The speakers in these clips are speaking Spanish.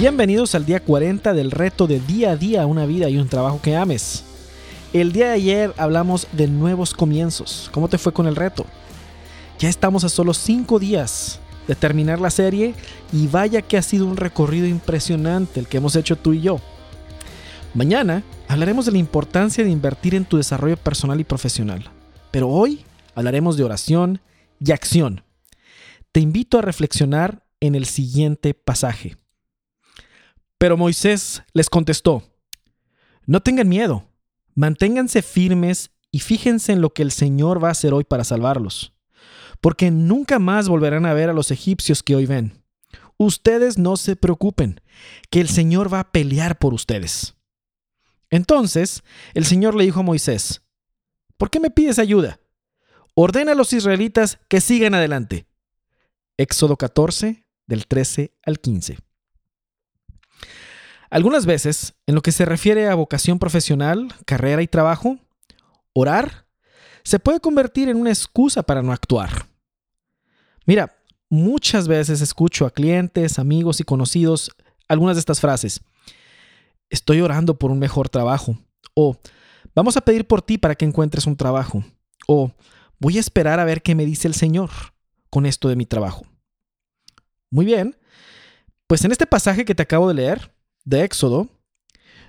Bienvenidos al día 40 del reto de día a día una vida y un trabajo que ames. El día de ayer hablamos de nuevos comienzos. ¿Cómo te fue con el reto? Ya estamos a solo 5 días de terminar la serie y vaya que ha sido un recorrido impresionante el que hemos hecho tú y yo. Mañana hablaremos de la importancia de invertir en tu desarrollo personal y profesional. Pero hoy hablaremos de oración y acción. Te invito a reflexionar en el siguiente pasaje. Pero Moisés les contestó, no tengan miedo, manténganse firmes y fíjense en lo que el Señor va a hacer hoy para salvarlos, porque nunca más volverán a ver a los egipcios que hoy ven. Ustedes no se preocupen, que el Señor va a pelear por ustedes. Entonces el Señor le dijo a Moisés, ¿por qué me pides ayuda? Ordena a los israelitas que sigan adelante. Éxodo 14, del 13 al 15. Algunas veces, en lo que se refiere a vocación profesional, carrera y trabajo, orar se puede convertir en una excusa para no actuar. Mira, muchas veces escucho a clientes, amigos y conocidos algunas de estas frases. Estoy orando por un mejor trabajo. O vamos a pedir por ti para que encuentres un trabajo. O voy a esperar a ver qué me dice el Señor con esto de mi trabajo. Muy bien. Pues en este pasaje que te acabo de leer, de Éxodo,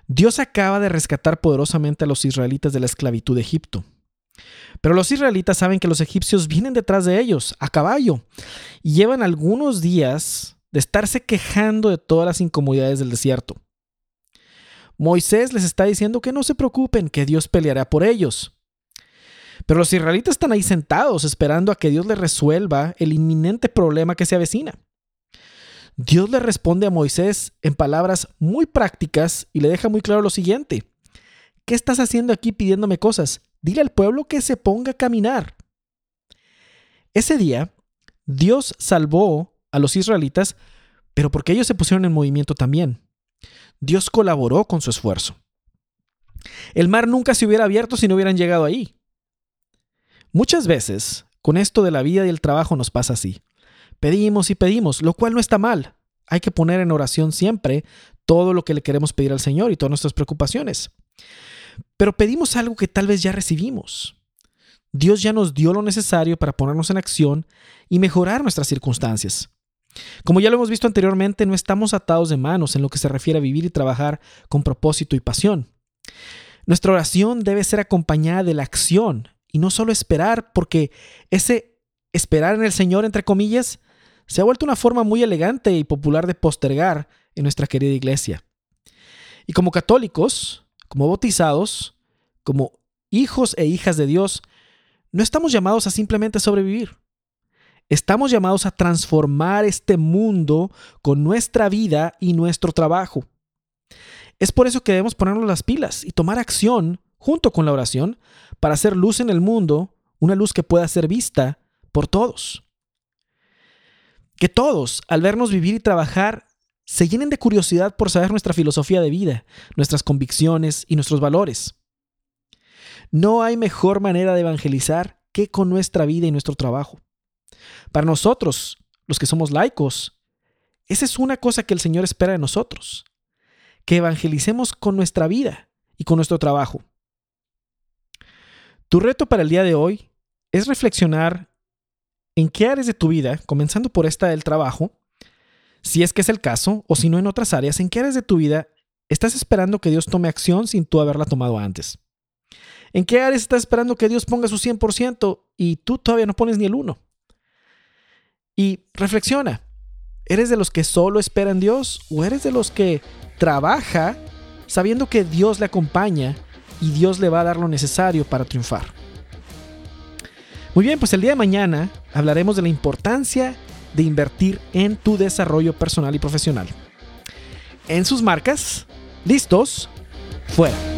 Dios acaba de rescatar poderosamente a los israelitas de la esclavitud de Egipto. Pero los israelitas saben que los egipcios vienen detrás de ellos, a caballo, y llevan algunos días de estarse quejando de todas las incomodidades del desierto. Moisés les está diciendo que no se preocupen, que Dios peleará por ellos. Pero los israelitas están ahí sentados esperando a que Dios les resuelva el inminente problema que se avecina. Dios le responde a Moisés en palabras muy prácticas y le deja muy claro lo siguiente. ¿Qué estás haciendo aquí pidiéndome cosas? Dile al pueblo que se ponga a caminar. Ese día, Dios salvó a los israelitas, pero porque ellos se pusieron en movimiento también. Dios colaboró con su esfuerzo. El mar nunca se hubiera abierto si no hubieran llegado ahí. Muchas veces, con esto de la vida y el trabajo nos pasa así. Pedimos y pedimos, lo cual no está mal. Hay que poner en oración siempre todo lo que le queremos pedir al Señor y todas nuestras preocupaciones. Pero pedimos algo que tal vez ya recibimos. Dios ya nos dio lo necesario para ponernos en acción y mejorar nuestras circunstancias. Como ya lo hemos visto anteriormente, no estamos atados de manos en lo que se refiere a vivir y trabajar con propósito y pasión. Nuestra oración debe ser acompañada de la acción y no solo esperar, porque ese esperar en el Señor, entre comillas, se ha vuelto una forma muy elegante y popular de postergar en nuestra querida iglesia. Y como católicos, como bautizados, como hijos e hijas de Dios, no estamos llamados a simplemente sobrevivir. Estamos llamados a transformar este mundo con nuestra vida y nuestro trabajo. Es por eso que debemos ponernos las pilas y tomar acción junto con la oración para hacer luz en el mundo, una luz que pueda ser vista por todos. Que todos, al vernos vivir y trabajar, se llenen de curiosidad por saber nuestra filosofía de vida, nuestras convicciones y nuestros valores. No hay mejor manera de evangelizar que con nuestra vida y nuestro trabajo. Para nosotros, los que somos laicos, esa es una cosa que el Señor espera de nosotros, que evangelicemos con nuestra vida y con nuestro trabajo. Tu reto para el día de hoy es reflexionar en qué áreas de tu vida, comenzando por esta del trabajo, si es que es el caso, o si no en otras áreas, en qué áreas de tu vida estás esperando que Dios tome acción sin tú haberla tomado antes. ¿En qué áreas estás esperando que Dios ponga su 100% y tú todavía no pones ni el 1? Y reflexiona, ¿eres de los que solo esperan Dios o eres de los que trabaja sabiendo que Dios le acompaña y Dios le va a dar lo necesario para triunfar? Muy bien, pues el día de mañana hablaremos de la importancia de invertir en tu desarrollo personal y profesional. En sus marcas, listos, fuera.